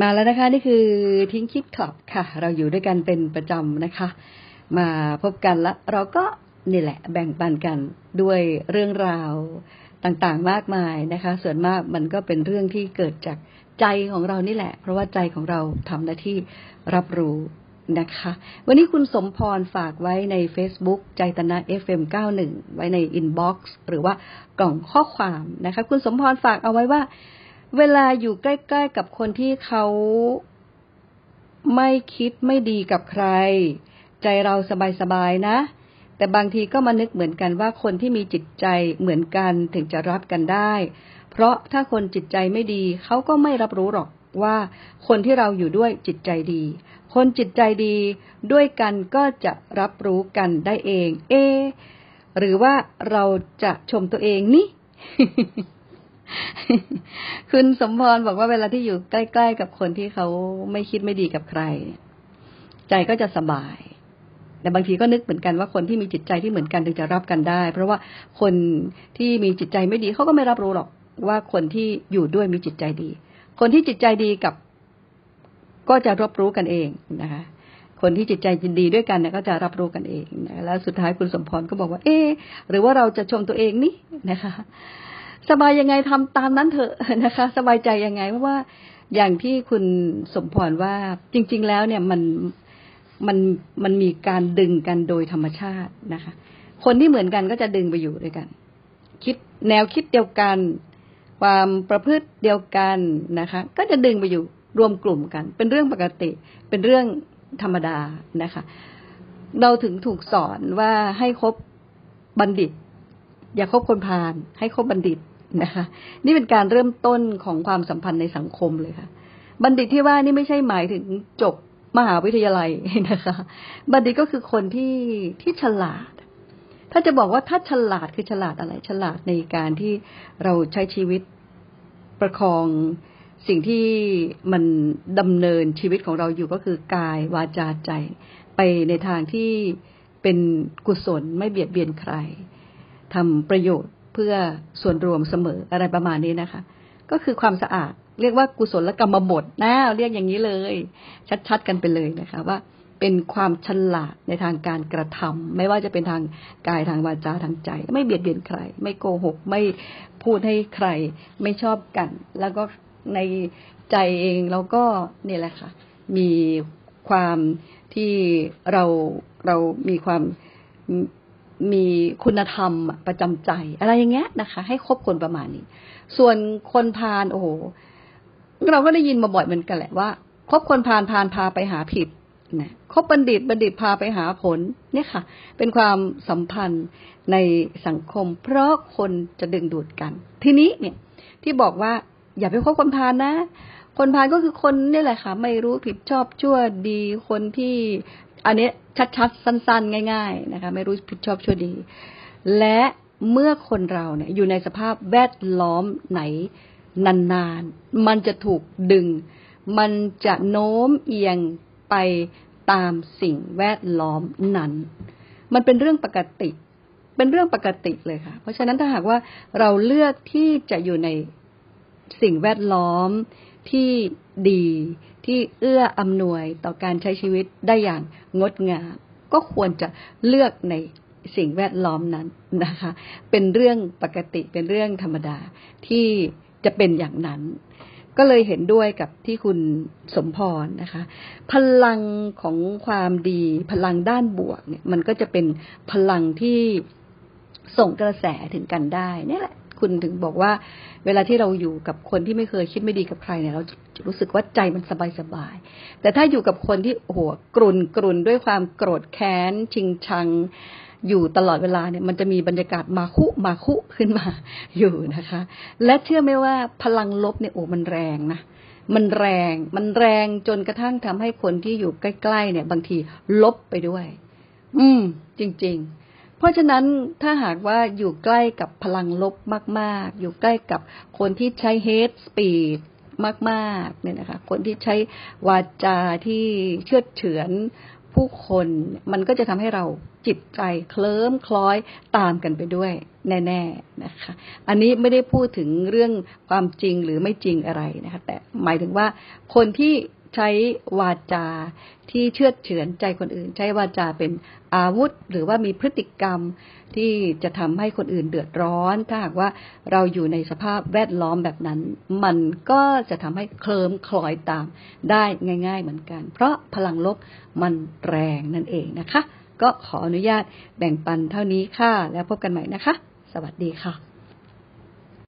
มาแล้วนะคะ นี่คือทิ้งคิดคลับค่ะ เราอยู่ด้วยกันเป็นประจำนะคะ มาพบกันแล้วเราก็นี่แหละ แบ่งปันกันด้วยเรื่องราวต่างๆมากมายนะคะ ส่วนมากมันก็เป็นเรื่องที่เกิดจากใจของเรานี่แหละ เพราะว่าใจของเราทำหน้าที่รับรู้นะคะ วันนี้คุณสมพรฝากไว้ใน Facebook ใจตนะ FM91 ไว้ใน inbox หรือว่ากล่องข้อความนะคะ คุณสมพรฝากเอาไว้ว่า เวลาอยู่ใกล้ ๆ กับคนที่เขาไม่คิดไม่ดีกับใคร ใจเราสบายๆนะ แต่บางทีก็มานึกเหมือนกันว่าคนที่มีจิตใจเหมือนกันถึงจะรับกันได้ เพราะถ้าคนจิตใจไม่ดี เขาก็ไม่รับรู้หรอกว่าคนที่เราอยู่ด้วยจิตใจดี คนจิตใจดีด้วยกันก็จะรับรู้กันได้เอง เอ หรือว่าเราจะชมตัวเองนี่ คุณสมพรบอกว่าเวลาที่อยู่ใกล้ๆกับคนที่เขาไม่คิดไม่ดีกับใคร ใจก็จะสบาย แต่บางทีก็นึกเหมือนกันว่าคนที่มีจิตใจที่เหมือนกันถึงจะรับกันได้ เพราะว่าคนที่มีจิตใจไม่ดีเขาก็ไม่รับรู้หรอกว่าคนที่อยู่ด้วยมีจิตใจดี คนที่จิตใจดีกับ ก็จะรับรู้กันเองนะคะคนที่จิตใจยินดีด้วยกันเนี่ยก็จะรับรู้กันเองนะแล้วสุดท้ายคุณสมพรก็บอกว่า เอ๊หรือว่าเราจะชมตัวเองนี่นะคะ สบายยังไงทำตามนั้นเถอะนะคะ สบายใจยังไงเพราะว่าอย่างที่คุณสมพรว่าจริง ๆ แล้วเนี่ยมันมันมันมีการดึงกันโดยธรรมชาตินะคะ คนที่เหมือนกันก็จะดึงไปอยู่ด้วยกัน คิดแนวคิดเดียวกัน ความประพฤติเดียวกันนะคะ ก็จะดึงไปอยู่รวมกลุ่มกัน เป็นเรื่องปกติ เป็นเรื่องธรรมดานะคะ เราถึงถูกสอนว่าให้คบบัณฑิต อย่าคบคนพาลให้คบบัณฑิต นะคะ นี่เป็นการเริ่มต้นของความสัมพันธ์ในสังคมเลยค่ะ บัณฑิตที่ว่านี่ไม่ใช่หมายถึงจบมหาวิทยาลัยนะคะ บัณฑิตก็คือคนที่ที่ฉลาด ถ้าจะบอกว่าถ้าฉลาดคือฉลาดอะไร ฉลาดในการที่เราใช้ชีวิตประคองสิ่งที่มันดำเนินชีวิตของเราอยู่ก็คือกายวาจาใจ ไปในทางที่เป็นกุศลไม่เบียดเบียนใครทำประโยชน์ เพื่อส่วนรวมเสมออะไรประมาณนี้นะคะ ก็คือความสะอาด เรียกว่ากุศลกรรมบทนะเรียกอย่างนี้เลย ชัดๆกันไปเลยนะคะว่าเป็นความฉลาดในทางการกระทำไม่ว่าจะเป็นทางกายทางวาจาทางใจ ไม่เบียดเบียนใคร ไม่โกหก ไม่พูดให้ใคร ไม่ชอบกัน แล้วก็ในใจเองเราก็นี่แหละค่ะ มีความที่เราเรามีความ มีคุณธรรมประจำใจ อะไรอย่างเงี้ยนะคะ ให้คบคนประมาณนี้ ส่วนคนพาลโอ้โหเราก็ได้ยินมาบ่อยเหมือนกันแหละว่าคบคนพาลพาลพาไปหาผิดนะคบบัณฑิตบัณฑิตพาไปหาผลเนี่ยค่ะ เป็นความสัมพันธ์ในสังคม เพราะคนจะดึงดูดกัน ทีนี้เนี่ย ที่บอกว่าอย่าไปคบคนพาลนะ คนพาลก็คือคนนี่แหละค่ะ ไม่รู้ผิดชอบชั่วดีคนที่ อันนี้ชัดๆ สั้น ๆ ง่าย ๆ นะคะ ไม่รู้ผิดชอบชั่วดี และเมื่อคนเราเนี่ยอยู่ในสภาพแวดล้อมไหนนานๆ มันจะถูกดึง มันจะโน้มเอียงไปตามสิ่งแวดล้อมนั้น มันเป็นเรื่องปกติ เป็นเรื่องปกติเลยค่ะ เพราะฉะนั้นถ้าหากว่าเราเลือกที่จะอยู่ในสิ่งแวดล้อม ที่ดีที่เอื้ออำนวยต่อการใช้ชีวิตได้อย่างงดงาม ก็ควรจะเลือกในสิ่งแวดล้อมนั้นนะคะ เป็นเรื่องปกติเป็นเรื่องธรรมดาที่จะเป็นอย่างนั้น ก็เลยเห็นด้วยกับที่คุณสมพรนะคะ พลังของความดีพลังด้านบวกเนี่ย มันก็จะเป็นพลังที่ส่งกระแสถึงกันได้นี่แหละ คุณถึงบอกว่า เวลาที่เราอยู่กับคนที่ไม่เคยคิดไม่ดีกับใครเนี่ยเรารู้สึกว่าใจมันสบายสบาย แต่ถ้าอยู่กับคนที่โอ้โหกรุนกรุนด้วยความโกรธแค้น ชิงชังอยู่ตลอดเวลาเนี่ยมันจะมีบรรยากาศมาคุมาคุขึ้นมาอยู่นะคะ และเชื่อไหมว่าพลังลบเนี่ยโอ้มันแรงนะมันแรง มันแรงจนกระทั่งทำให้คนที่อยู่ใกล้ ๆ เนี่ย บางทีลบไปด้วย อืม จริง ๆ เพราะฉะนั้นถ้าหากว่าอยู่ใกล้กับพลังลบมาก ๆ อยู่ใกล้กับคนที่ใช้ hate speed มากๆเนี่ยนะคะคนที่ใช้วาจาที่เชื่อเฉือนผู้คน มันก็จะทำให้เราจิตใจเคลิ้มคล้อยตามกันไปด้วย แน่ๆนะคะ อันนี้ไม่ได้พูดถึงเรื่องความจริงหรือไม่จริงอะไรนะคะ แต่หมายถึงว่าคนที่ ใช้วาจาที่เชื่อเฉือนใจคนอื่น ใช้วาจาเป็นอาวุธ หรือว่ามีพฤติกรรมที่จะทำให้คนอื่นเดือดร้อน ถ้าหากว่าเราอยู่ในสภาพแวดล้อมแบบนั้น มันก็จะทำให้เคลิมคลอยตามได้ง่าย ๆเหมือนกัน เพราะพลังลบมันแรงนั่นเองนะคะ ก็ขออนุญาตแบ่งปันเท่านี้ค่ะ แล้วพบกันใหม่นะคะ สวัสดีค่ะ